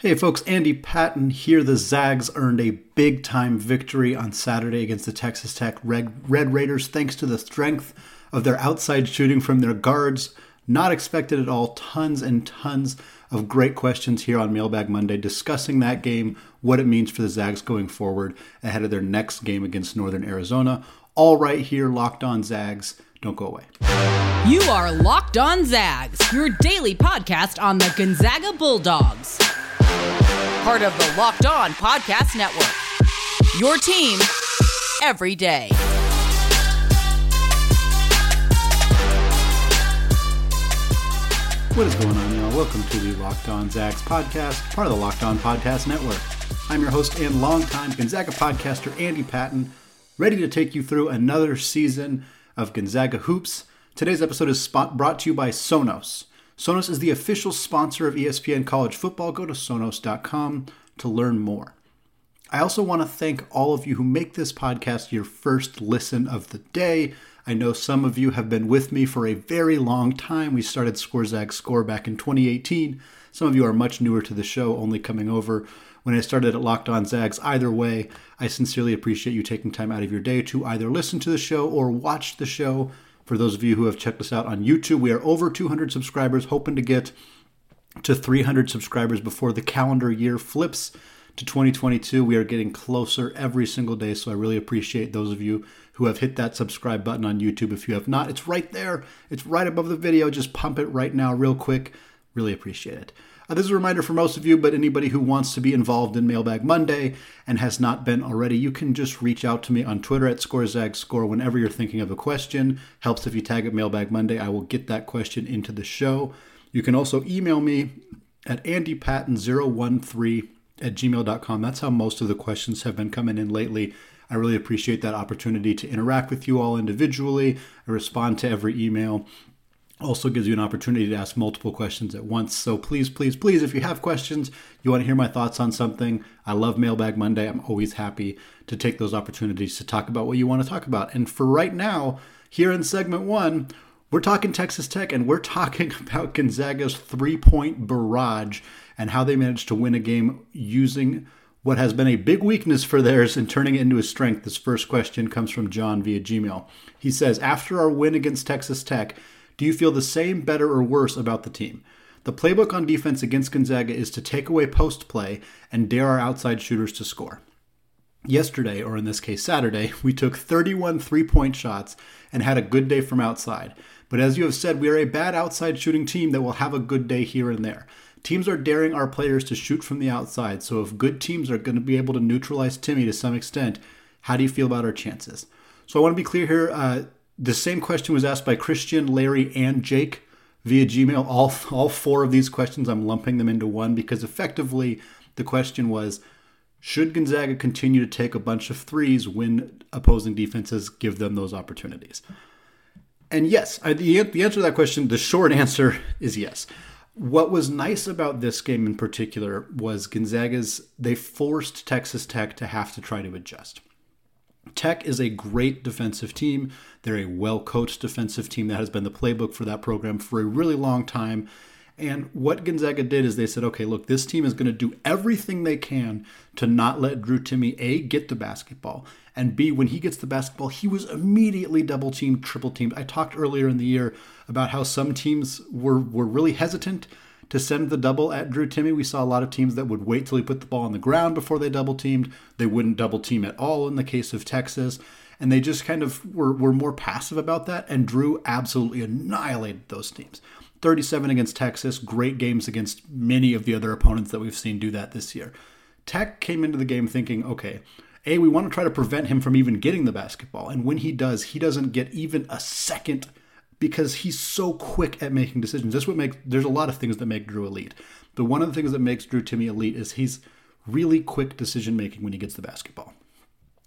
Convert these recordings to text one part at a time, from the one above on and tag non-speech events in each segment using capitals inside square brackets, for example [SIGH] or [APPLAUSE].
Hey folks, Andy Patton here. The Zags earned a big time victory on Saturday against the Texas Tech Red, Red Raiders thanks to the strength of their outside shooting from their guards. Not expected at all. Tons and tons of great questions here on Mailbag Monday discussing that game, what it means for the Zags going forward ahead of their next game against Northern Arizona. All right here, Locked On Zags. Don't go away. You are Locked On Zags, your daily podcast on the Gonzaga Bulldogs part of the Locked On Podcast Network. Your team every day. What is going on, y'all? Welcome to the Locked On Zags podcast, part of the Locked On Podcast Network. I'm your host and longtime Gonzaga podcaster, Andy Patton, ready to take you through another season of Gonzaga Hoops. Today's episode is spot- brought to you by Sonos. Sonos is the official sponsor of ESPN College Football. Go to sonos.com to learn more. I also want to thank all of you who make this podcast your first listen of the day. I know some of you have been with me for a very long time. We started Score Zag Score back in 2018. Some of you are much newer to the show, only coming over when I started at Locked On Zags. Either way, I sincerely appreciate you taking time out of your day to either listen to the show or watch the show for those of you who have checked us out on YouTube, we are over 200 subscribers, hoping to get to 300 subscribers before the calendar year flips to 2022. We are getting closer every single day, so I really appreciate those of you who have hit that subscribe button on YouTube. If you have not, it's right there, it's right above the video. Just pump it right now, real quick. Really appreciate it. Uh, this is a reminder for most of you, but anybody who wants to be involved in Mailbag Monday and has not been already, you can just reach out to me on Twitter at ScoreZagScore whenever you're thinking of a question. Helps if you tag it Mailbag Monday. I will get that question into the show. You can also email me at andypatton013 at gmail.com. That's how most of the questions have been coming in lately. I really appreciate that opportunity to interact with you all individually. I respond to every email also gives you an opportunity to ask multiple questions at once. So please, please, please, if you have questions, you want to hear my thoughts on something, I love Mailbag Monday. I'm always happy to take those opportunities to talk about what you want to talk about. And for right now, here in segment one, we're talking Texas Tech and we're [LAUGHS] talking about Gonzaga's three point barrage and how they managed to win a game using what has been a big weakness for theirs and turning it into a strength. This first question comes from John via Gmail. He says, After our win against Texas Tech, do you feel the same, better, or worse about the team? The playbook on defense against Gonzaga is to take away post play and dare our outside shooters to score. Yesterday, or in this case Saturday, [LAUGHS] we took 31 three point shots and had a good day from outside. But as you have said, we are a bad outside shooting team that will have a good day here and there. Teams are daring our players to shoot from the outside, so if good teams are going to be able to neutralize Timme to some extent, how do you feel about our chances? So I want to be clear here. Uh, the same question was asked by Christian, Larry, and Jake via Gmail. All, all four of these questions, I'm lumping them into one because effectively the question was Should Gonzaga continue to take a bunch of threes when opposing defenses give them those opportunities? And yes, the, the answer to that question, the short answer is yes. What was nice about this game in particular was Gonzaga's, they forced Texas Tech to have to try to adjust. Tech is a great defensive team. They're a well coached defensive team that has been the playbook for that program for a really long time. And what Gonzaga did is they said, okay, look, this team is going to do everything they can to not let Drew Timme A, get the basketball, and B, when he gets the basketball, he was immediately double teamed, triple teamed. I talked earlier in the year about how some teams were, were really hesitant to send the double at Drew Timme. We saw a lot of teams that would wait till he put the ball on the ground before they double teamed. They wouldn't double team at all in the case of Texas. And they just kind of were, were more passive about that. And Drew absolutely annihilated those teams. 37 against Texas, great games against many of the other opponents that we've seen do that this year. Tech came into the game thinking, okay, A, we want to try to prevent him from even getting the basketball. And when he does, he doesn't get even a second because he's so quick at making decisions. That's what makes there's a lot of things that make Drew elite. But one of the things that makes Drew Timme elite is he's really quick decision making when he gets the basketball.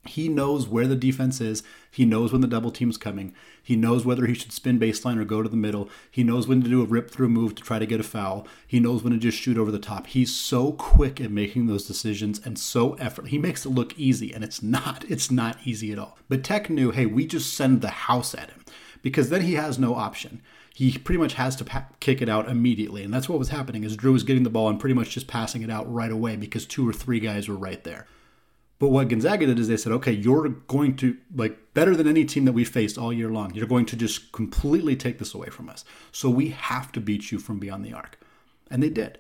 He knows where the defense is. He knows when the double team's coming. He knows whether he should spin baseline or go to the middle. He knows when to do a rip through move to try to get a foul. He knows when to just shoot over the top. He's so quick at making those decisions and so effort. He makes it look easy, and it's not. It's not easy at all. But Tech knew, hey, we just send the house at him because then he has no option. he pretty much has to pa- kick it out immediately. And that's what was happening is Drew was getting the ball and pretty much just passing it out right away because two or three guys were right there. But what Gonzaga did is they said, okay, you're going to, like, better than any team that we faced all year long, you're going to just completely take this away from us. So we have to beat you from beyond the arc. And they did.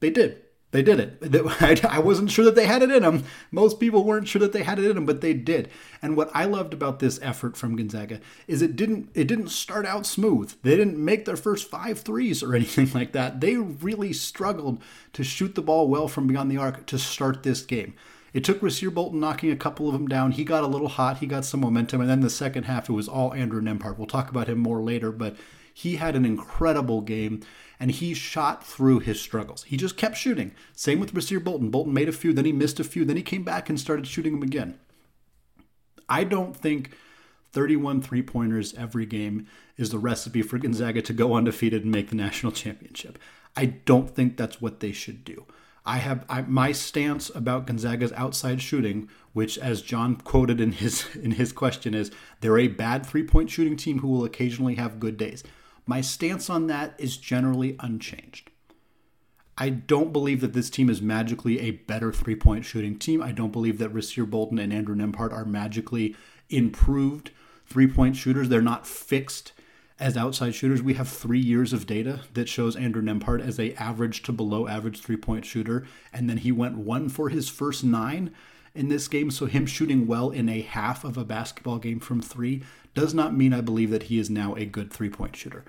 They did. They did it. [LAUGHS] I wasn't sure that they had it in them. Most people weren't sure that they had it in them, but they did. And what I loved about this effort from Gonzaga is it didn't it didn't start out smooth. They didn't make their first five threes or [LAUGHS] anything like that. They really struggled to shoot the ball well from beyond the arc to start this game. It took Rasir Bolton knocking a couple of them down. He got a little hot. He got some momentum, and then the second half it was all Andrew Nembhard. We'll talk about him more later, but he had an incredible game and he shot through his struggles. He just kept shooting. Same with Rasir Bolton. Bolton made a few, then he missed a few, then he came back and started shooting them again. I don't think 31 three pointers every game is the recipe for Gonzaga to go undefeated and make the national [LAUGHS] championship. I don't think that's what they should do. I have I, my stance about Gonzaga's outside shooting, which, as John quoted in his [LAUGHS] in his question, is they're a bad three point shooting team who will occasionally have good days. My stance on that is generally unchanged. I don't believe that this team is magically a better three point shooting team. I don't believe that Rasir Bolton and Andrew Nembhard are magically improved three point shooters. They're not fixed as outside shooters. We have three years of data that shows Andrew Nembhard as a average to below average three point shooter, and then he went one for his first nine in this game. So him shooting well in a half of a basketball game from three does not mean I believe that he is now a good three point shooter.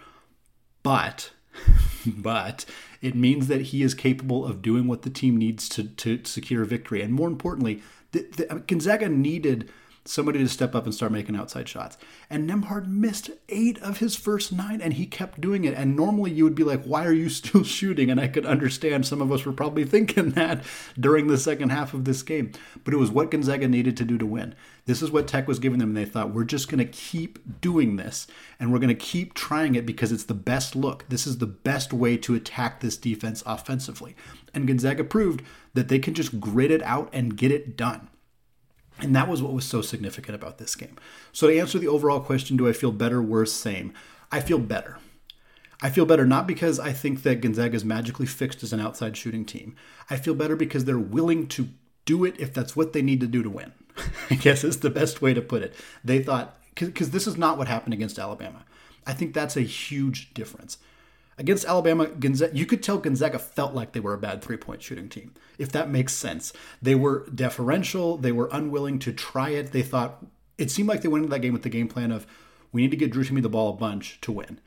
But, [LAUGHS] but it means that he is capable of doing what the team needs to, to secure victory. And more importantly, the, the, Gonzaga needed somebody to step up and start making outside shots. And Nembhard missed eight of his first nine, and he kept doing it. And normally you would be like, why are you [LAUGHS] still shooting? And I could understand some of us were probably [LAUGHS] thinking that during the second half of this game. But it was what Gonzaga needed to do to win. This is what Tech was giving them, and they thought, we're just going to keep doing this, and we're going to keep trying it because it's the best look. This is the best way to attack this defense offensively. And Gonzaga proved that they can just grit it out and get it done. And that was what was so significant about this game. So, to answer the overall question, do I feel better, worse, same? I feel better. I feel better not because I think that Gonzaga is magically fixed as an outside shooting team. I feel better because they're willing to do it if that's what they need to do to win. [LAUGHS] I guess is the best way to put it. They thought, because this is not what happened against Alabama. I think that's a huge difference. Against Alabama, Gonzaga, you could tell Gonzaga felt like they were a bad three point shooting team, if that makes sense. They were deferential, they were unwilling to try it. They thought, it seemed like they went into that game with the game plan of, we need to get Drew Timme the ball a bunch to win.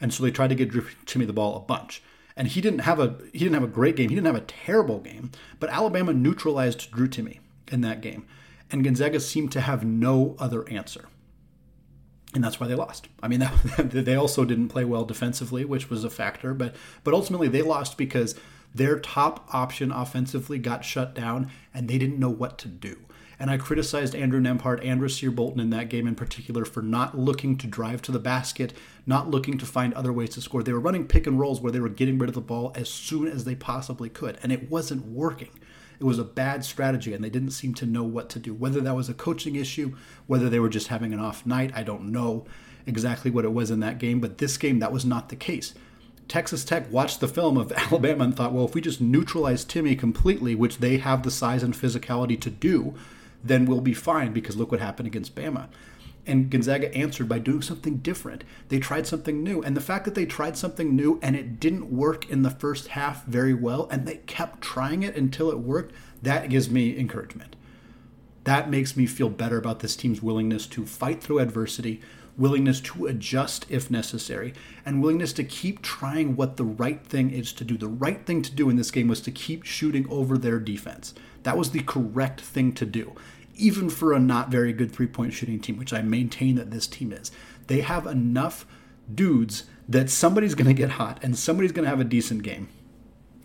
And so they tried to get Drew Timme the ball a bunch. And he didn't have a he didn't have a great game. He didn't have a terrible game, but Alabama neutralized Drew Timme in that game. And Gonzaga seemed to have no other answer and that's why they lost. I mean, that, [LAUGHS] they also didn't play well defensively, which was a factor, but but ultimately they lost because their top option offensively got shut down and they didn't know what to do. And I criticized Andrew Nembhard and Rasir Bolton in that game in particular for not looking to drive to the basket, not looking to find other ways to score. They were running pick and rolls where they were getting rid of the ball as soon as they possibly could, and it wasn't working. It was a bad strategy, and they didn't seem to know what to do. Whether that was a coaching issue, whether they were just having an off night, I don't know exactly what it was in that game. But this game, that was not the case. Texas Tech watched the film of [LAUGHS] Alabama and thought, well, if we just neutralize Timme completely, which they have the size and physicality to do, then we'll be fine because look what happened against Bama. And Gonzaga answered by doing something different. They tried something new. And the fact that they tried something new and it didn't work in the first half very well, and they kept trying it until it worked, that gives me encouragement. That makes me feel better about this team's willingness to fight through adversity, willingness to adjust if necessary, and willingness to keep trying what the right thing is to do. The right thing to do in this game was to keep shooting over their defense. That was the correct thing to do even for a not very good three point shooting team, which I maintain that this team is. They have enough dudes that somebody's going to get hot and somebody's going to have a decent game.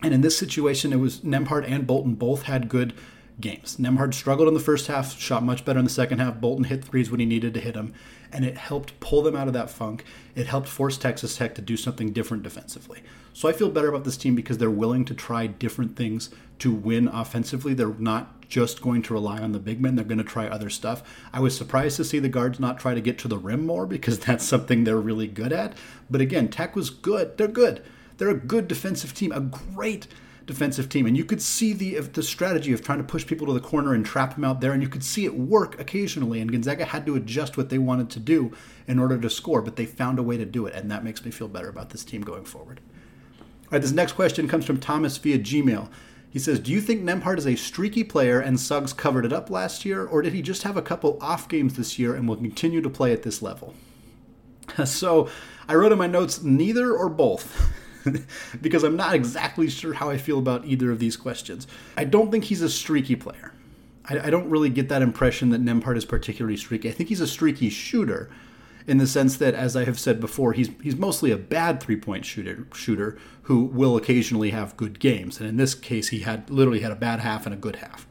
And in this situation, it was Nembhard and Bolton both had good games. Nembhard struggled in the first half, shot much better in the second half. Bolton hit threes when he needed to hit them, and it helped pull them out of that funk. It helped force Texas Tech to do something different defensively. So I feel better about this team because they're willing to try different things to win offensively. They're not just going to rely on the big men, they're going to try other stuff. I was surprised to see the guards not try to get to the rim more because [LAUGHS] that's something they're really good at. But again, Tech was good. They're good. They're a good defensive team, a great defensive team. And you could see the the strategy of trying to push people to the corner and trap them out there, and you could see it work occasionally. And Gonzaga had to adjust what they wanted to do in order to score, but they found a way to do it, and that makes me feel better about this team going forward. All right, this next question comes from Thomas via Gmail. He says, Do you think Nembhard is a streaky player and Suggs covered it up last year, or did he just have a couple off games this year and will continue to play at this level? [LAUGHS] so I wrote in my notes, neither or both. [LAUGHS] [LAUGHS] because I'm not exactly sure how I feel about either of these questions. I don't think he's a streaky player. I, I don't really get that impression that Nembhard is particularly streaky. I think he's a streaky shooter in the sense that, as I have said before, he's he's mostly a bad three point shooter shooter who will occasionally have good games. And in this case, he had literally had a bad half and a good half.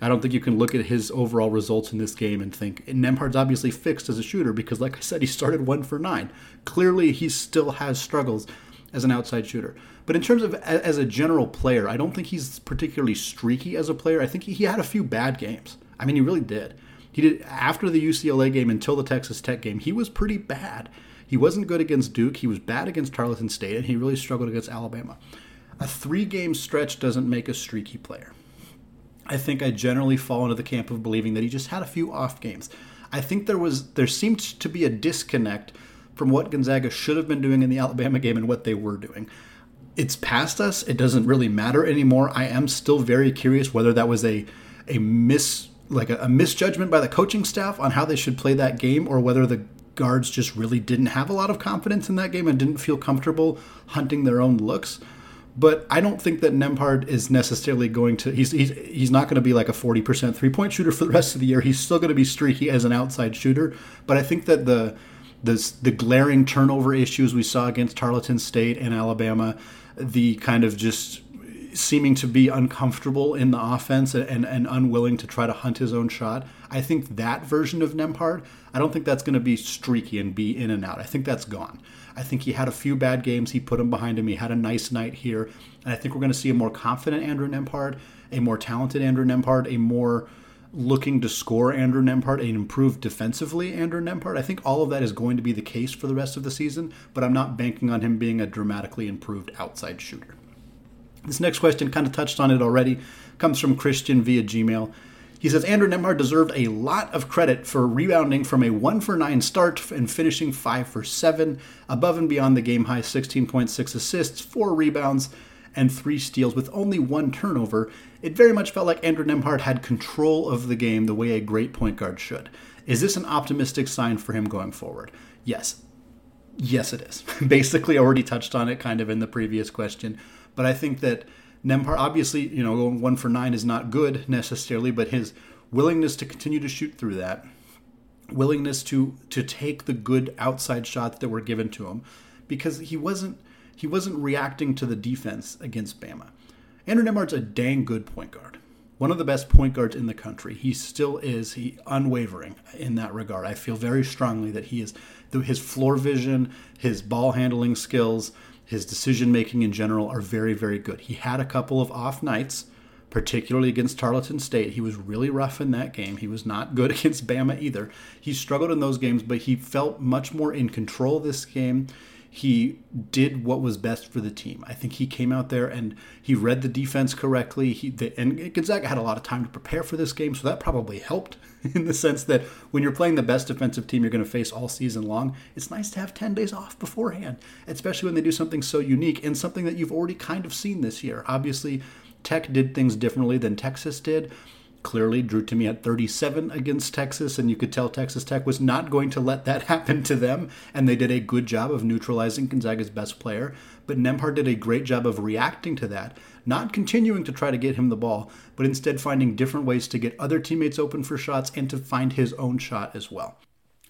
I don't think you can look at his overall results in this game and think and Nembhard's obviously fixed as a shooter because, like I said, he started one for nine. Clearly, he still has struggles as an outside shooter. But in terms of as a general player, I don't think he's particularly streaky as a player. I think he had a few bad games. I mean, he really did. He did after the UCLA game until the Texas Tech game. He was pretty bad. He wasn't good against Duke. He was bad against Tarleton State, and he really struggled against Alabama. A three-game stretch doesn't make a streaky player. I think I generally fall into the camp of believing that he just had a few off games. I think there was there seemed to be a disconnect from what Gonzaga should have been doing in the Alabama game and what they were doing. It's past us. It doesn't really matter anymore. I am still very curious whether that was a a miss like a, a misjudgment by the coaching staff on how they should play that game or whether the guards just really didn't have a lot of confidence in that game and didn't feel comfortable hunting their own looks. But I don't think that Nembhard is necessarily going to. He's he's, he's not going to be like a forty percent three point shooter for the rest of the year. He's still going to be streaky as an outside shooter. But I think that the the, the glaring turnover issues we saw against Tarleton State and Alabama, the kind of just seeming to be uncomfortable in the offense and, and unwilling to try to hunt his own shot. I think that version of Nembhard, I don't think that's going to be streaky and be in and out. I think that's gone. I think he had a few bad games. He put him behind him. He had a nice night here. And I think we're going to see a more confident Andrew Nembhard, a more talented Andrew Nembhard, a more looking to score Andrew Nembhard and improve defensively Andrew Nembhard. I think all of that is going to be the case for the rest of the season, but I'm not banking on him being a dramatically improved outside shooter. This next question kind of touched on it already, comes from Christian via Gmail. He says Andrew Nembhard deserved a lot of credit for rebounding from a 1 for 9 start and finishing 5 for 7, above and beyond the game high 16.6 assists, 4 rebounds, and 3 steals with only one turnover, it very much felt like Andrew Nembhard had control of the game the way a great point guard should. Is this an optimistic sign for him going forward? Yes. Yes, it is. [LAUGHS] Basically, already touched on it kind of in the previous question. But I think that Nembhard, obviously, you know, going one for nine is not good necessarily, but his willingness to continue to shoot through that, willingness to to take the good outside shots that were given to him, because he wasn't he wasn't reacting to the defense against Bama. Andrew Nembhard's a dang good point guard. One of the best point guards in the country. He still is he unwavering in that regard. I feel very strongly that he is his floor vision, his ball handling skills, his decision making in general are very very good. He had a couple of off nights, particularly against Tarleton State. He was really rough in that game. He was not good [LAUGHS] against Bama either. He struggled in those games, but he felt much more in control this game he did what was best for the team. I think he came out there and he read the defense correctly. He the, and Gonzaga had a lot of time to prepare for this game, so that probably helped [LAUGHS] in the sense that when you're playing the best defensive team you're going to face all season long, it's nice to have 10 days off beforehand, especially when they do something so unique and something that you've already kind of seen this year. Obviously, Tech did things differently than Texas did clearly Drew Timme at 37 against Texas, and you could tell Texas Tech was not going to let that [LAUGHS] happen to them, and they did a good job of neutralizing Gonzaga's best player. But Nembhard did a great job of reacting to that, not continuing to try to get him the ball, but instead finding different ways to get other teammates open for shots and to find his own shot as well.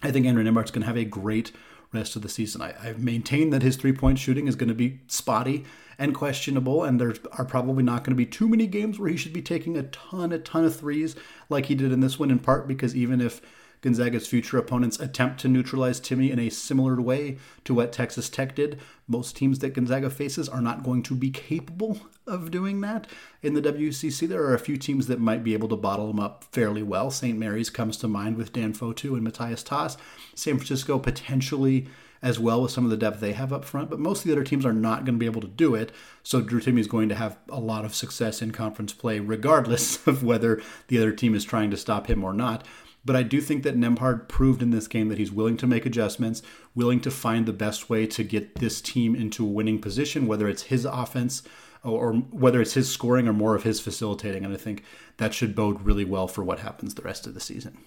I think Andrew Nembhard's going to have a great rest of the season. I, have maintained that his three point shooting is going to be spotty and questionable, and there are probably not going to be too many games where he should be taking a ton, a ton of threes like he did in this one, in part because even if Gonzaga's future opponents attempt to neutralize Timme in a similar way to what Texas Tech did. Most teams that Gonzaga faces are not going to be capable of doing that. In the WCC, there are a few teams that might be able to bottle them up fairly well. St. Mary's comes to mind with Dan Fotu and Matthias Tass. San Francisco potentially as well with some of the depth they have up front, but most of the other teams are not going to be able to do it. So Drew Timme is going to have a lot of success in conference play, regardless [LAUGHS] of whether the other team is trying to stop him or not. But I do think that Nembhard proved in this game that he's willing to make adjustments, willing to find the best way to get this team into a winning position, whether it's his offense or, whether it's his scoring or more of his facilitating. And I think that should bode really well for what happens the rest of the season.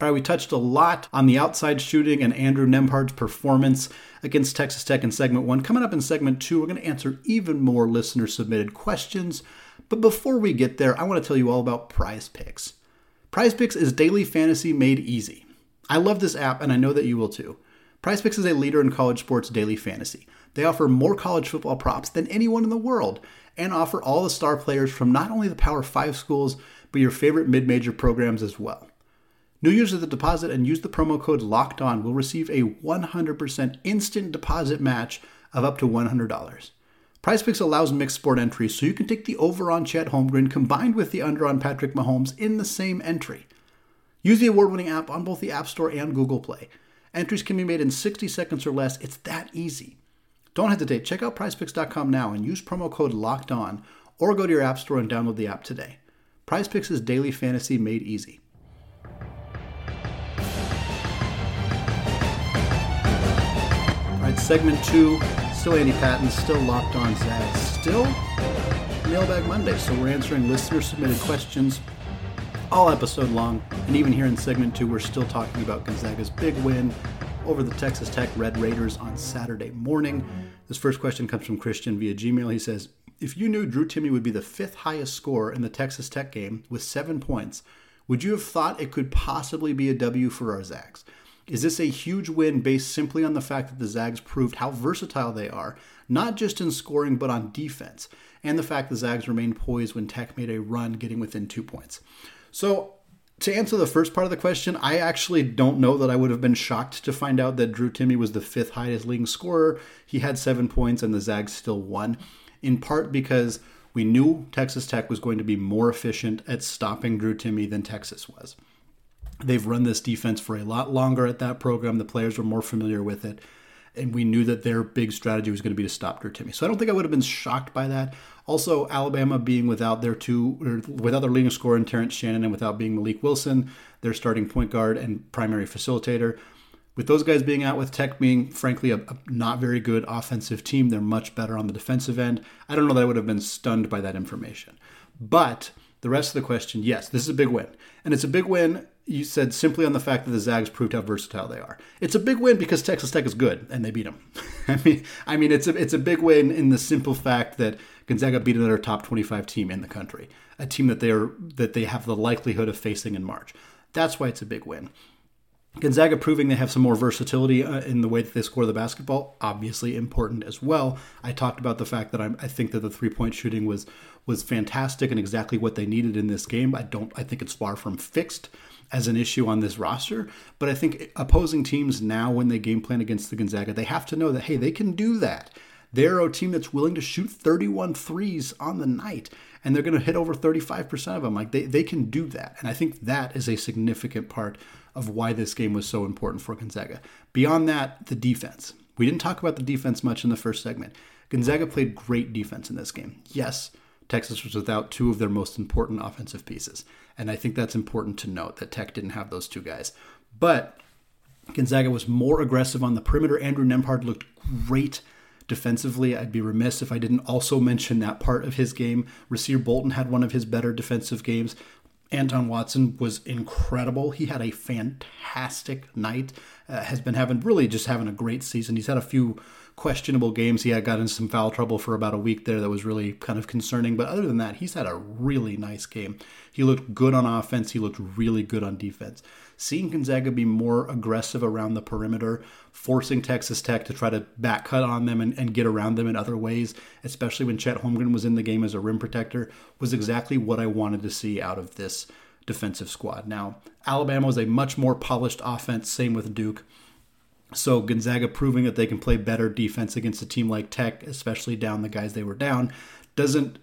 All right, we touched a lot on the outside shooting and Andrew Nembhard's performance against Texas Tech in segment one. Coming up in segment two, we're going to answer even more listener submitted questions. But before we get there, I want to tell you all about prize picks. Prize Picks is daily fantasy made easy. I love this app and I know that you will too. Prize Picks is a leader in college sports daily fantasy. They offer more college football props than anyone in the world and offer all the star players from not only the Power 5 schools, but your favorite mid major programs as well. New users that deposit and use the promo code LOCKED ON will receive a 100% instant deposit match of up to $100. PrizePicks allows mixed sport entries, so you can take the over on Chet Holmgren combined with the under on Patrick Mahomes in the same entry. Use the award winning app on both the App Store and Google Play. Entries can be made in 60 seconds or less. It's that easy. Don't hesitate. Check out prizepicks.com now and use promo code LOCKED ON or go to your App Store and download the app today. PrizePicks is daily fantasy made easy. Segment two Still Andy Patton, still locked on Zag, still Mailbag Monday. So we're answering listener submitted questions all episode long. And even here in segment two, we're still talking about Gonzaga's big win over the Texas Tech Red Raiders on Saturday morning. This first question comes from Christian via Gmail. He says, If you knew Drew Timme would be the fifth highest scorer in the Texas Tech game with seven points, would you have thought it could possibly be a W for our Zags? Is this a huge win based simply on the fact that the Zags proved how versatile they are, not just in scoring but on defense, and the fact the Zags remained poised when Tech made a run getting within two points? So, to answer the first part of the question, I actually don't know that I would have been shocked to find out that Drew Timme was the fifth highest leading scorer. He had seven points and the Zags still won, in part because we knew Texas Tech was going to be more efficient at stopping Drew Timme than Texas was. They've run this defense for a lot longer at that program. The players were more familiar with it. And we knew that their big strategy was going to be to stop Drew Timme. So I don't think I would have been shocked by that. Also, Alabama being without their two, without their leading scorer in Terrence Shannon and without being Malik Wilson, their starting point guard and primary facilitator. With those guys being out, with Tech being, frankly, a, a not very good offensive team, they're much better on the defensive end. I don't know that I would have been stunned by that information. But the rest of the question, yes, this is a big win. And it's a big win you said simply on the fact that the Zags proved how versatile they are. It's a big win because Texas Tech is good and they beat them. [LAUGHS] I mean, I mean, it's a it's a big win in the simple fact that Gonzaga beat another top 25 team in the country, a team that they are that they have the likelihood of facing in March. That's why it's a big win. Gonzaga proving they have some more versatility uh, in the way that they score the basketball, obviously important as well. I talked about the fact that I'm, i think that the three point shooting was was fantastic and exactly what they needed in this game. I don't, I think it's far from fixed as an issue on this roster. But I think opposing teams now, when they game plan against the Gonzaga, they have to know that, hey, they can do that. They're a team that's willing to shoot 31 threes on the night, and they're going to hit over 35% of them. Like they, they can do that. And I think that is a significant part of why this game was so important for Gonzaga. Beyond that, the defense. We didn't talk about the defense much in the first segment. Gonzaga played great defense in this game. Yes, Texas was without two of their most important offensive pieces. And I think that's important to note that Tech didn't have those two guys. But Gonzaga was more aggressive on the perimeter. Andrew Nembhard looked great defensively. I'd be remiss if I didn't also mention that part of his game. Rasir Bolton had one of his better defensive games. Anton Watson was incredible. He had a fantastic night. Uh, has been having really just having a great season. He's had a few questionable games. He had got into some foul trouble for about a week there that was really kind of concerning. But other than that, he's had a really nice game. He looked good on offense. He looked really good on defense. Seeing Gonzaga be more aggressive around the perimeter, forcing Texas Tech to try to back cut on them and, and get around them in other ways, especially when Chet Holmgren was in the game as a rim protector, was exactly what I wanted to see out of this defensive squad. Now, Alabama was a much more polished offense, same with Duke. So Gonzaga proving that they can play better defense against a team like Tech, especially down the guys they were down, doesn't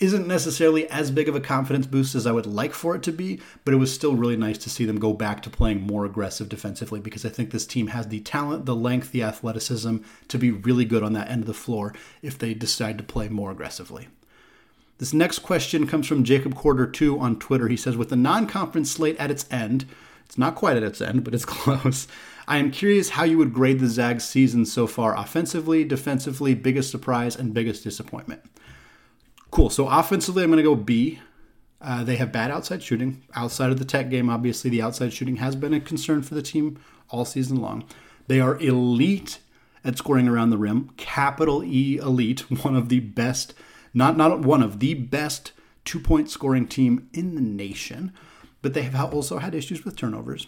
isn't necessarily as big of a confidence boost as I would like for it to be, but it was still really nice to see them go back to playing more aggressive defensively because I think this team has the talent, the length, the athleticism to be really good on that end of the floor if they decide to play more aggressively. This next question comes from Jacob Quarter 2 on Twitter. He says, With the non conference slate at its end, it's not quite at its end, but it's [LAUGHS] close. I am curious how you would grade the Zags season so far offensively, defensively, biggest surprise, and biggest disappointment. Cool. So offensively, I'm going to go B. Uh, they have bad outside shooting. Outside of the tech game, obviously, the outside shooting has been a concern for the team all season long. They are elite at scoring around the rim. Capital E elite, [LAUGHS] one of the best, not not one of the best two point scoring team in the nation. But they have also had issues with turnovers.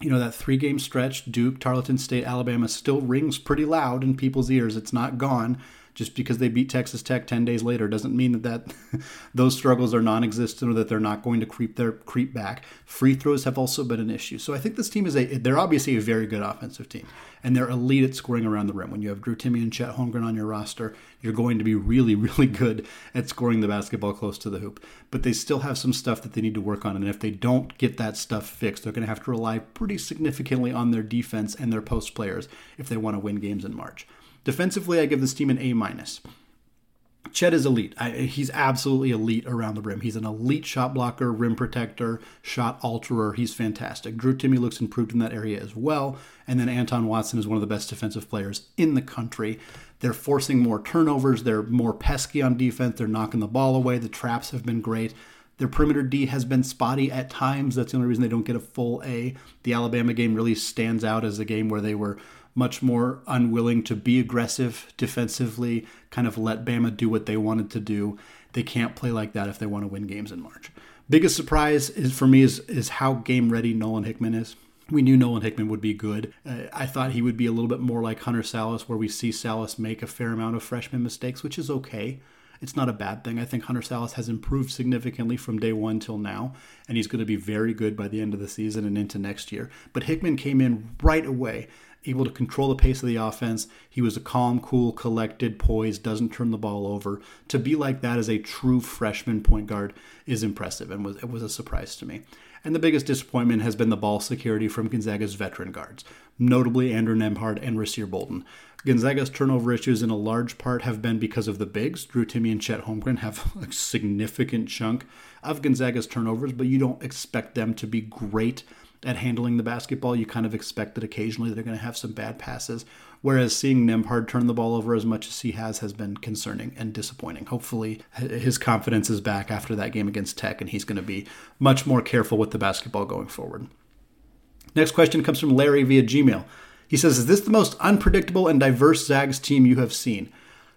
You know, that three game stretch, Duke, Tarleton State, Alabama, still rings pretty loud in people's ears. It's not gone just because they beat Texas Tech 10 days later doesn't mean that, that [LAUGHS] those struggles are non-existent or that they're not going to creep their creep back. Free throws have also been an issue. So I think this team is a they're obviously a very good offensive team and they're elite at scoring around the rim. When you have Drew Timme and Chet Holmgren on your roster, you're going to be really [LAUGHS] really good at scoring the basketball close to the hoop. But they still have some stuff that they need to work on and if they don't get that stuff fixed, they're going to have to rely pretty significantly on their defense and their post players if they want to win games in March. Defensively, I give this team an A minus. Chet is elite. I, he's absolutely elite around the rim. He's an elite shot blocker, rim protector, shot alterer. He's fantastic. Drew Timme looks improved in that area as well. And then Anton Watson is one of the best defensive players in the country. They're forcing more turnovers. They're more pesky on defense. They're knocking the ball away. The traps have been great. Their perimeter D has been spotty at times. That's the only reason they don't get a full A. The Alabama game really stands out as a game where they were much more unwilling to be aggressive defensively, kind of let Bama do what they wanted to do. They can't play like that if they want to win games in March. Biggest surprise is for me is is how game ready Nolan Hickman is. We knew Nolan Hickman would be good. Uh, I thought he would be a little bit more like Hunter Sallis, where we see Sallis make a fair amount of freshman mistakes, which is okay. It's not a bad thing. I think Hunter Sallis has improved significantly from day one till now, and he's going to be very good by the end of the season and into next year. But Hickman came in right away able to control the pace of the offense. He was a calm, cool, collected, poised, doesn't turn the ball over. To be like that as a true freshman point guard is impressive and was it was a surprise to me. And the biggest disappointment has been the ball security from Gonzaga's veteran guards, notably Andrew Nembhard and Rasir Bolton. Gonzaga's turnover issues in a large part have been because of the bigs. Drew Timme and Chet Holmgren have [LAUGHS] a significant chunk of Gonzaga's turnovers, but you don't expect them to be great at handling the basketball. You kind of expect that occasionally they're going to have some bad passes. Whereas seeing Nembhard turn the ball over as much as he has has been concerning and disappointing. Hopefully, his confidence is back after that game against Tech, and he's going to be much more careful with the basketball going forward. Next question comes from Larry via Gmail. He says, Is this the most unpredictable and diverse Zags team you have seen?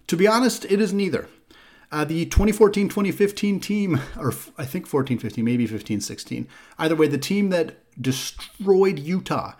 To be honest, it is neither. Uh, the 2014 2015 team, or I think 14 15, maybe 15 16. Either way, the team that destroyed Utah.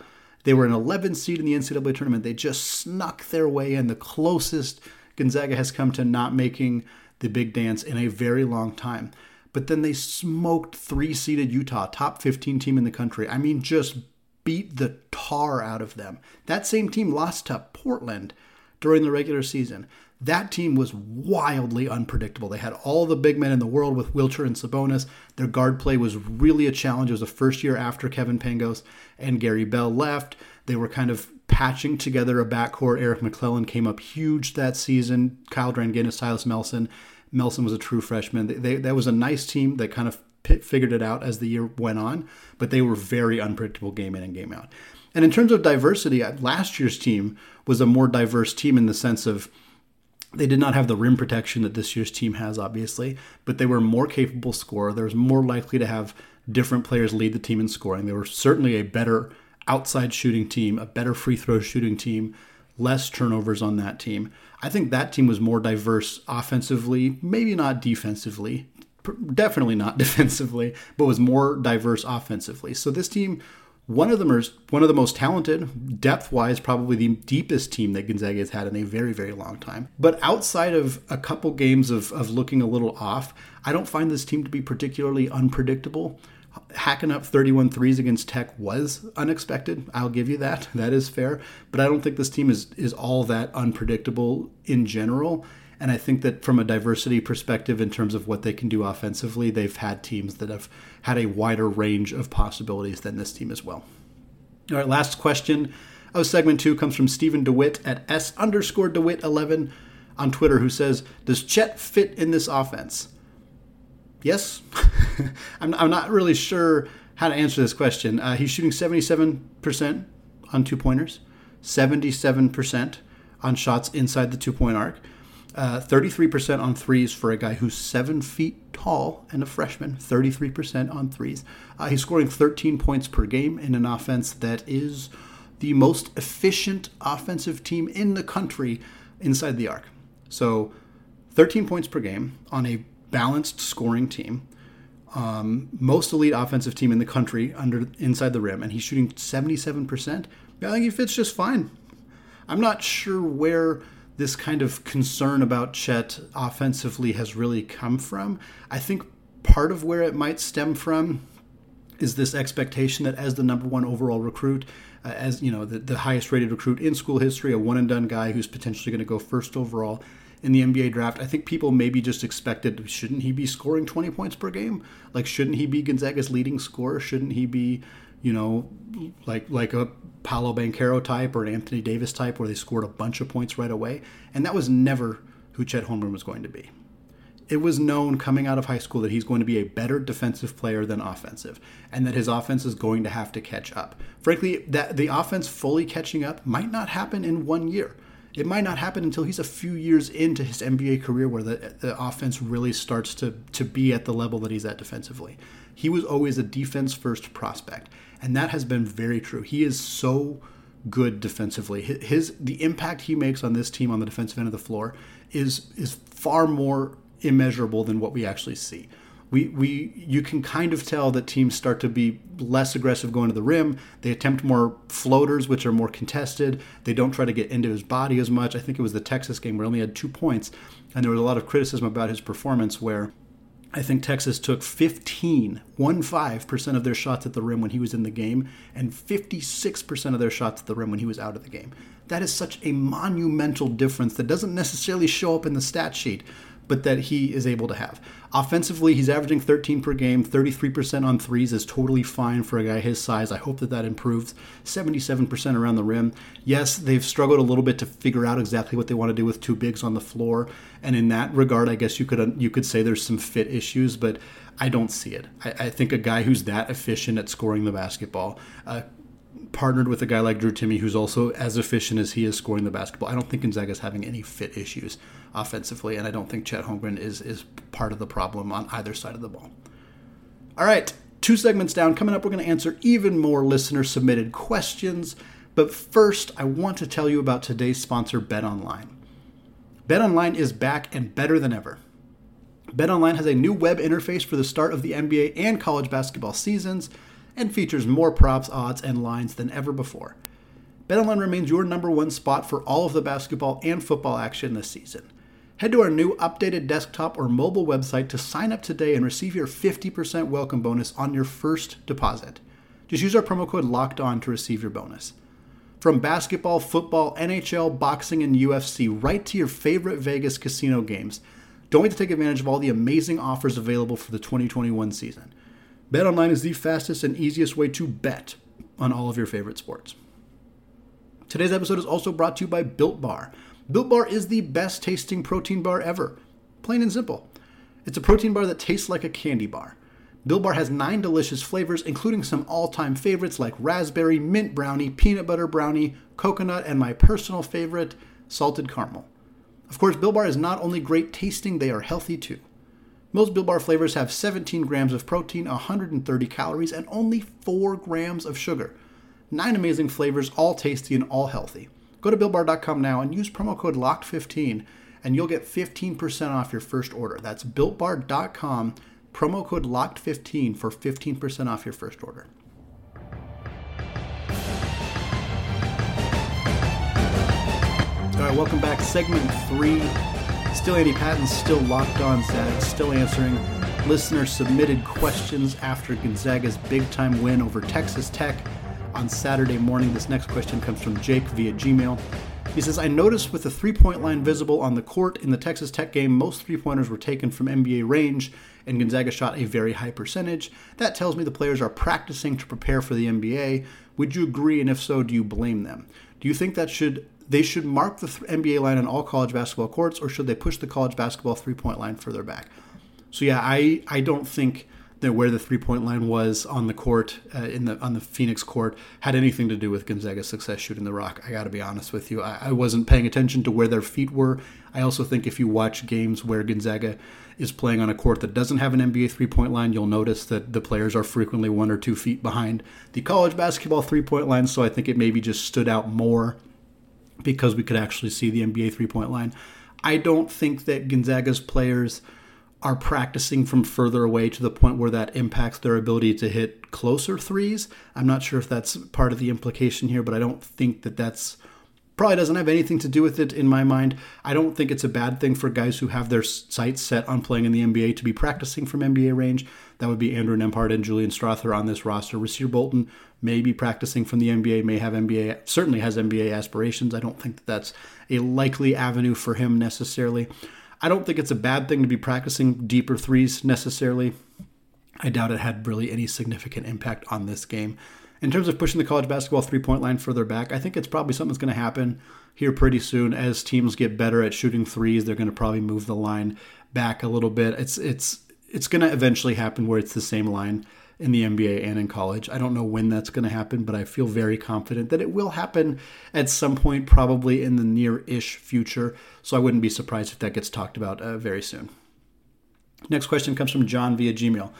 They were an 11 seed in the NCAA tournament. They just snuck their way in. The closest Gonzaga has come to not making the big dance in a very long time. But then they smoked three seeded Utah, top 15 team in the country. I mean, just beat the tar out of them. That same team lost to Portland during the regular season. That team was wildly unpredictable. They had all the big men in the world with Wiltjer and Sabonis. Their guard play was really a challenge. It was the first year after Kevin Pangos and Gary Bell left. They were kind of patching together a backcourt. Eric McClellan came up huge that season. Kyle Dranginis, Silas Melson. Melson was a true freshman. They, they, that was a nice team that kind of figured it out as the year went on, but they were very unpredictable game in and game out. And in terms of diversity, uh, last year's team was a more diverse team in the sense of they did not have the rim protection that this year's team has, obviously, but they were more capable scorer. They were more likely to have different players lead the team in scoring. They were certainly a better outside shooting team, a better free throw shooting team, less turnovers on that team. I think that team was more diverse offensively, maybe not defensively, definitely not [LAUGHS] defensively, but was more diverse offensively. So this team, one of them is one of the most talented, depth wise, probably the deepest team that Gonzaga has had in a very, very long time. But outside of a couple games of, of looking a little off, I don't find this team to be particularly unpredictable. Hacking up 31 threes against Tech was unexpected. I'll give you that. [LAUGHS] That is fair. But I don't think this team is, is all that unpredictable in general. And I think that from a diversity perspective, in terms of what they can do offensively, they've had teams that have had a wider range of possibilities than this team as well. All right, last question of segment two comes from Stephen DeWitt at S underscore DeWitt 11 on Twitter, who says, Does Chet fit in this offense? Yes. [LAUGHS] I'm, I'm not really sure how to answer this question. Uh, he's shooting 77% on two pointers, 77% on shots inside the two point arc. Uh, 33% on threes for a guy who's seven feet tall and a freshman. 33% on threes. Uh, he's scoring 13 points per game in an offense that is the most efficient offensive team in the country inside the arc. So, 13 points per game on a balanced scoring team. Um, most elite offensive team in the country under inside the rim, and he's shooting 77%. I think he fits just fine. I'm not sure where this kind of concern about Chet offensively has really come from. I think part of where it might stem from is this expectation that as the number one overall recruit, uh, as you know, the, the highest rated recruit in school history, a one and done guy who's potentially going to go first overall in the NBA draft, I think people maybe just expected, shouldn't he be scoring 20 points per game? Like, shouldn't he be Gonzaga's leading scorer? Shouldn't he be, you know, like like a Paolo Banchero type or an Anthony Davis type where they scored a bunch of points right away. And that was never who Chet Holmgren was going to be. It was known coming out of high school that he's going to be a better defensive player than offensive, and that his offense is going to have to catch up. Frankly, that the offense fully catching up might not happen in one year. It might not happen until he's a few years into his NBA career where the, the offense really starts to, to be at the level that he's at defensively. He was always a defense first prospect and that has been very true. He is so good defensively. His the impact he makes on this team on the defensive end of the floor is is far more immeasurable than what we actually see. We, we you can kind of tell that teams start to be less aggressive going to the rim. They attempt more floaters, which are more contested. They don't try to get into his body as much. I think it was the Texas game where he only had two points, and there was a lot of criticism about his performance where I think Texas took 15, 1-5% of their shots at the rim when he was in the game, and 56% of their shots at the rim when he was out of the game. That is such a monumental difference that doesn't necessarily show up in the stat sheet, but that he is able to have. Offensively, he's averaging 13 per game, 33% on threes is totally fine for a guy his size. I hope that that improves. 77% around the rim. Yes, they've struggled a little bit to figure out exactly what they want to do with two bigs on the floor, and in that regard, I guess you could you could say there's some fit issues, but I don't see it. I, I think a guy who's that efficient at scoring the basketball, uh, partnered with a guy like Drew Timme, who's also as efficient as he is scoring the basketball. I don't think Gonzaga's having any fit issues offensively, and I don't think Chet Holmgren is is part of the problem on either side of the ball. All right, two segments down. Coming up, we're going to answer even more listener submitted questions. But first, I want to tell you about today's sponsor, BetOnline. BetOnline is back and better than ever. BetOnline has a new web interface for the start of the NBA and college basketball seasons and features more props, odds, and lines than ever before. BetOnline remains your number one spot for all of the basketball and football action this season. Head to our new updated desktop or mobile website to sign up today and receive your 50% welcome bonus on your first deposit. Just use our promo code LOCKED ON to receive your bonus. From basketball, football, NHL, boxing, and UFC, right to your favorite Vegas casino games, don't wait to take advantage of all the amazing offers available for the 2021 season. BetOnline is the fastest and easiest way to bet on all of your favorite sports. Today's episode is also brought to you by Built Bar. Built Bar is the best tasting protein bar ever. Plain and simple. It's a protein bar that tastes like a candy bar. Built Bar has nine delicious flavors, including some all time favorites like raspberry, mint brownie, peanut butter brownie, coconut, and my personal favorite, salted caramel. Of course, Built Bar is not only great tasting, they are healthy too. Most Built Bar flavors have 17 grams of protein, 130 calories, and only 4 grams of sugar. Nine amazing flavors, all tasty and all healthy. Go to BuiltBar.com now and use promo code LOCKED15 and you'll get 15% off your first order. That's BuiltBar.com, promo code LOCKED15 for 15% off your first order. All right, welcome back. Segment three. Still Andy Patton, still locked on Zag, still answering listener submitted questions after Gonzaga's big time win over Texas Tech on Saturday morning. This next question comes from Jake via Gmail. He says, I noticed with the three point line visible on the court in the Texas Tech game, most three pointers were taken from NBA range, and Gonzaga shot a very high percentage. That tells me the players are practicing to prepare for the NBA. Would you agree? And if so, do you blame them? Do you think that should they should mark the NBA line on all college basketball courts, or should they push the college basketball three point line further back? So yeah, I I don't think where the three point line was on the court uh, in the on the Phoenix court had anything to do with Gonzaga's success shooting the rock. I got to be honest with you, I, I, wasn't paying attention to where their feet were. I also think if you watch games where Gonzaga is playing on a court that doesn't have an NBA three point line, you'll notice that the players are frequently one or two feet behind the college basketball three point line. So I think it maybe just stood out more because we could actually see the NBA three point line. I don't think that Gonzaga's players are practicing from further away to the point where that impacts their ability to hit closer threes. I'm not sure if that's part of the implication here, but I don't think that that's probably doesn't have anything to do with it in my mind. I don't think it's a bad thing for guys who have their sights set on playing in the NBA to be practicing from NBA range. That would be Andrew Nembhard and Julian Strawther on this roster. Rasir Bolton may be practicing from the NBA, may have NBA, certainly has NBA aspirations. I don't think that that's a likely avenue for him necessarily. I don't think it's a bad thing to be practicing deeper threes necessarily. I doubt it had really any significant impact on this game. In terms of pushing the college basketball three point line further back, I think it's probably something that's going to happen here pretty soon. As teams get better at shooting threes, they're going to probably move the line back a little bit. It's it's it's going to eventually happen where it's the same line in the NBA and in college. I don't know when that's going to happen, but I feel very confident that it will happen at some point, probably in the near ish future. So I wouldn't be surprised if that gets talked about uh, very soon. Next question comes from John via Gmail.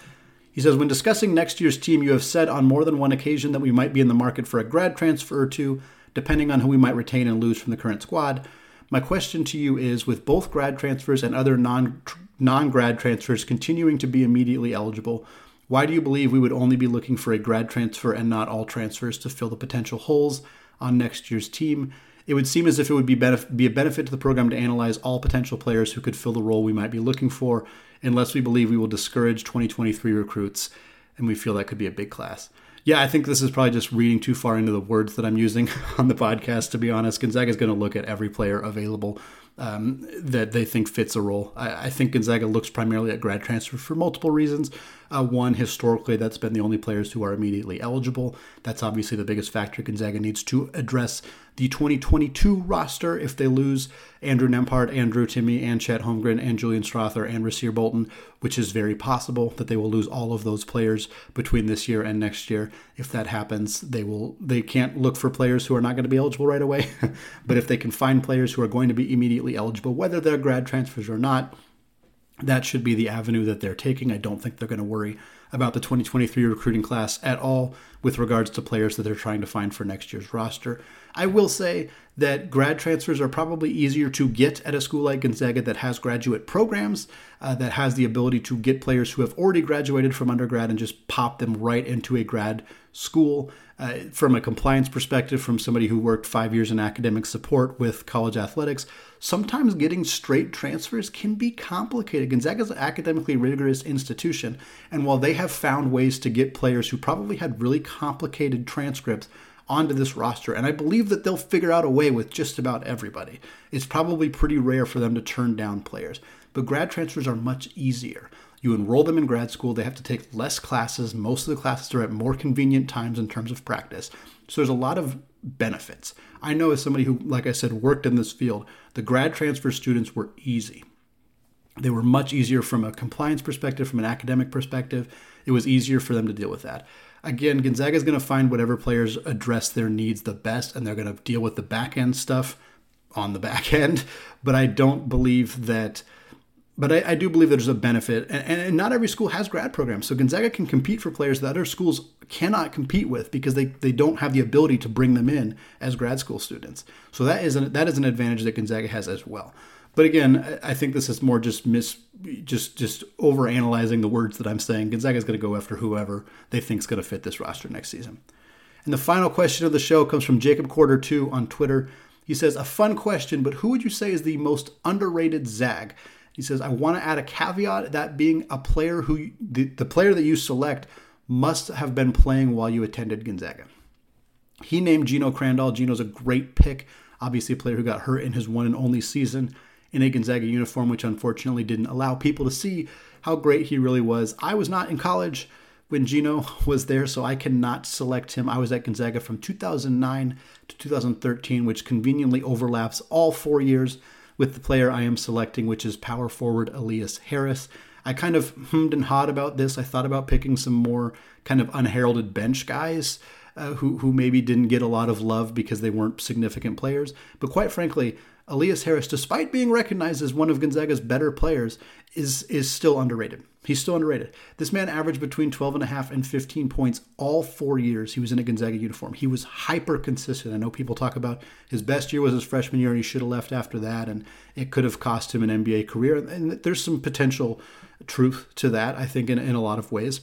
He says, When discussing next year's team, you have said on more than one occasion that we might be in the market for a grad transfer or two, depending on who we might retain and lose from the current squad. My question to you is with both grad transfers and other non non grad transfers continuing to be immediately eligible, why do you believe we would only be looking for a grad transfer and not all transfers to fill the potential holes on next year's team? It would seem as if it would be, benef- be a benefit to the program to analyze all potential players who could fill the role we might be looking for, unless we believe we will discourage 2023 recruits, and we feel that could be a big class. Yeah, I think this is probably just reading too far into the words that I'm using [LAUGHS] on the podcast, to be honest. Gonzaga is going to look at every player available um, that they think fits a role. I, I, think Gonzaga looks primarily at grad transfer for multiple reasons. Uh, one, historically, that's been the only players who are immediately eligible. That's obviously the biggest factor Gonzaga needs to address the 2022 roster if they lose Andrew Nembhard, Andrew Timme, and Chet Holmgren, and Julian Strawther, and Rasir Bolton, which is very possible that they will lose all of those players between this year and next year. If that happens, they will they can't look for players who are not going to be eligible right away. [LAUGHS] but if they can find players who are going to be immediately eligible, whether they're grad transfers or not, that should be the avenue that they're taking. I don't think they're going to worry about the 2023 recruiting class at all with regards to players that they're trying to find for next year's roster. I will say that grad transfers are probably easier to get at a school like Gonzaga that has graduate programs, uh, that has the ability to get players who have already graduated from undergrad and just pop them right into a grad school. Uh, from a compliance perspective, from somebody who worked five years in academic support with college athletics, sometimes getting straight transfers can be complicated. Gonzaga is an academically rigorous institution, and while they have found ways to get players who probably had really complicated transcripts onto this roster, and I believe that they'll figure out a way with just about everybody. It's probably pretty rare for them to turn down players, but grad transfers are much easier. You enroll them in grad school, they have to take less classes. Most of the classes are at more convenient times in terms of practice. So there's a lot of benefits. I know as somebody who, like I said, worked in this field, the grad transfer students were easy. They were much easier from a compliance perspective, from an academic perspective. It was easier for them to deal with that. Again, Gonzaga is going to find whatever players address their needs the best, and they're going to deal with the back end stuff on the [LAUGHS] back end. But I don't believe that but I, I, do believe there's a benefit, and, and, not every school has grad programs. So Gonzaga can compete for players that other schools cannot compete with because they, they don't have the ability to bring them in as grad school students. So that is an, that is an advantage that Gonzaga has as well. But again, I think this is more just mis, just just over analyzing the words that I'm saying. Gonzaga is going to go after whoever they think is going to fit this roster next season. And the final question of the show comes from Jacob Quarter Two on Twitter. He says, "A fun question, but who would you say is the most underrated Zag?" He says, "I want to add a caveat that being a player who the, the player that you select must have been playing while you attended Gonzaga." He named Geno Crandall. Geno's a great pick. Obviously, a player who got hurt in his one and only season in a Gonzaga uniform, which unfortunately didn't allow people to see how great he really was. I was not in college when Gino [LAUGHS] was there, so I cannot select him. I was at Gonzaga from 2009 to 2013, which conveniently overlaps all four years with the player I am selecting, which is power forward Elias Harris. I kind of hummed and hawed about this. I thought about picking some more kind of unheralded bench guys uh, who, who maybe didn't get a lot of love because they weren't significant players. But quite frankly, Elias Harris, despite being recognized as one of Gonzaga's better players, is is still underrated. He's still underrated. This man averaged between 12 and a half and 15 points all four years he was in a Gonzaga uniform. He was hyper consistent. I know people talk about his best year was his freshman year and he should have left after that and it could have cost him an NBA career. And there's some potential truth to that, I think, in, in a lot of ways.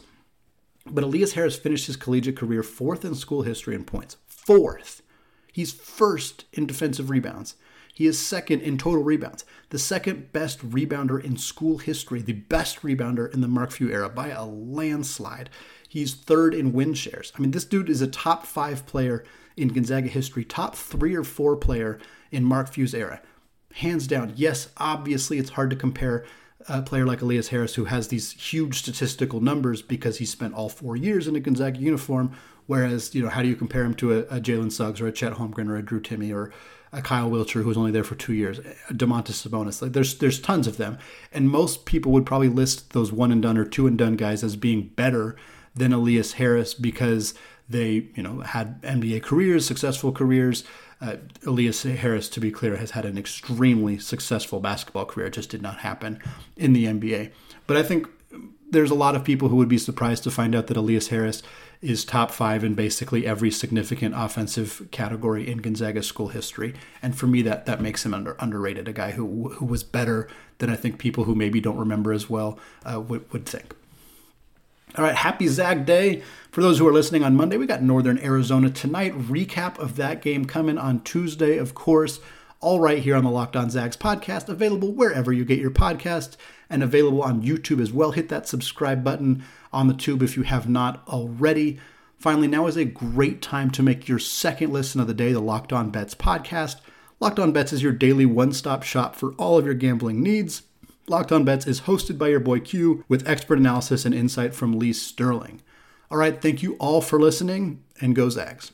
But Elias Harris finished his collegiate career fourth in school history in points. Fourth. He's first in defensive rebounds. He is second in total rebounds, the second best rebounder in school history, the best rebounder in the Mark Few era by a landslide. He's third in win shares. I mean, this dude is a top five player in Gonzaga history, top three or four player in Mark Few's era. Hands down. Yes, obviously, it's hard to compare a player like Elias Harris, who has these huge statistical numbers because he spent all four years in a Gonzaga uniform. Whereas, you know, how do you compare him to a, a Jalen Suggs or a Chet Holmgren or a Drew Timme or a Kyle Wiltjer who was only there for two years, Domantas Sabonis. Like there's there's tons of them, and most people would probably list those one and done or two and done guys as being better than Elias Harris because they you know had NBA careers, successful careers. Uh, Elias Harris, to be clear, has had an extremely successful basketball career. It just did not happen in the NBA. But I think there's a lot of people who would be surprised to find out that Elias Harris is top five in basically every significant offensive category in Gonzaga school history. And for me, that that makes him under, underrated. A guy who who was better than I think people who maybe don't remember as well uh, would, would think. All right, happy Zag Day. For those who are listening on Monday, we got Northern Arizona tonight. Recap of that game coming on Tuesday, of course all right here on the Locked On Zags podcast, available wherever you get your podcast and available on YouTube as well. Hit that subscribe button on the tube if you have not already. Finally, now is a great time to make your second listen of the day, the Locked On Bets podcast. Locked On Bets is your daily one stop shop for all of your gambling needs. Locked On Bets is hosted by your boy Q with expert analysis and insight from Lee Sterling. All right, thank you all for listening, and go Zags.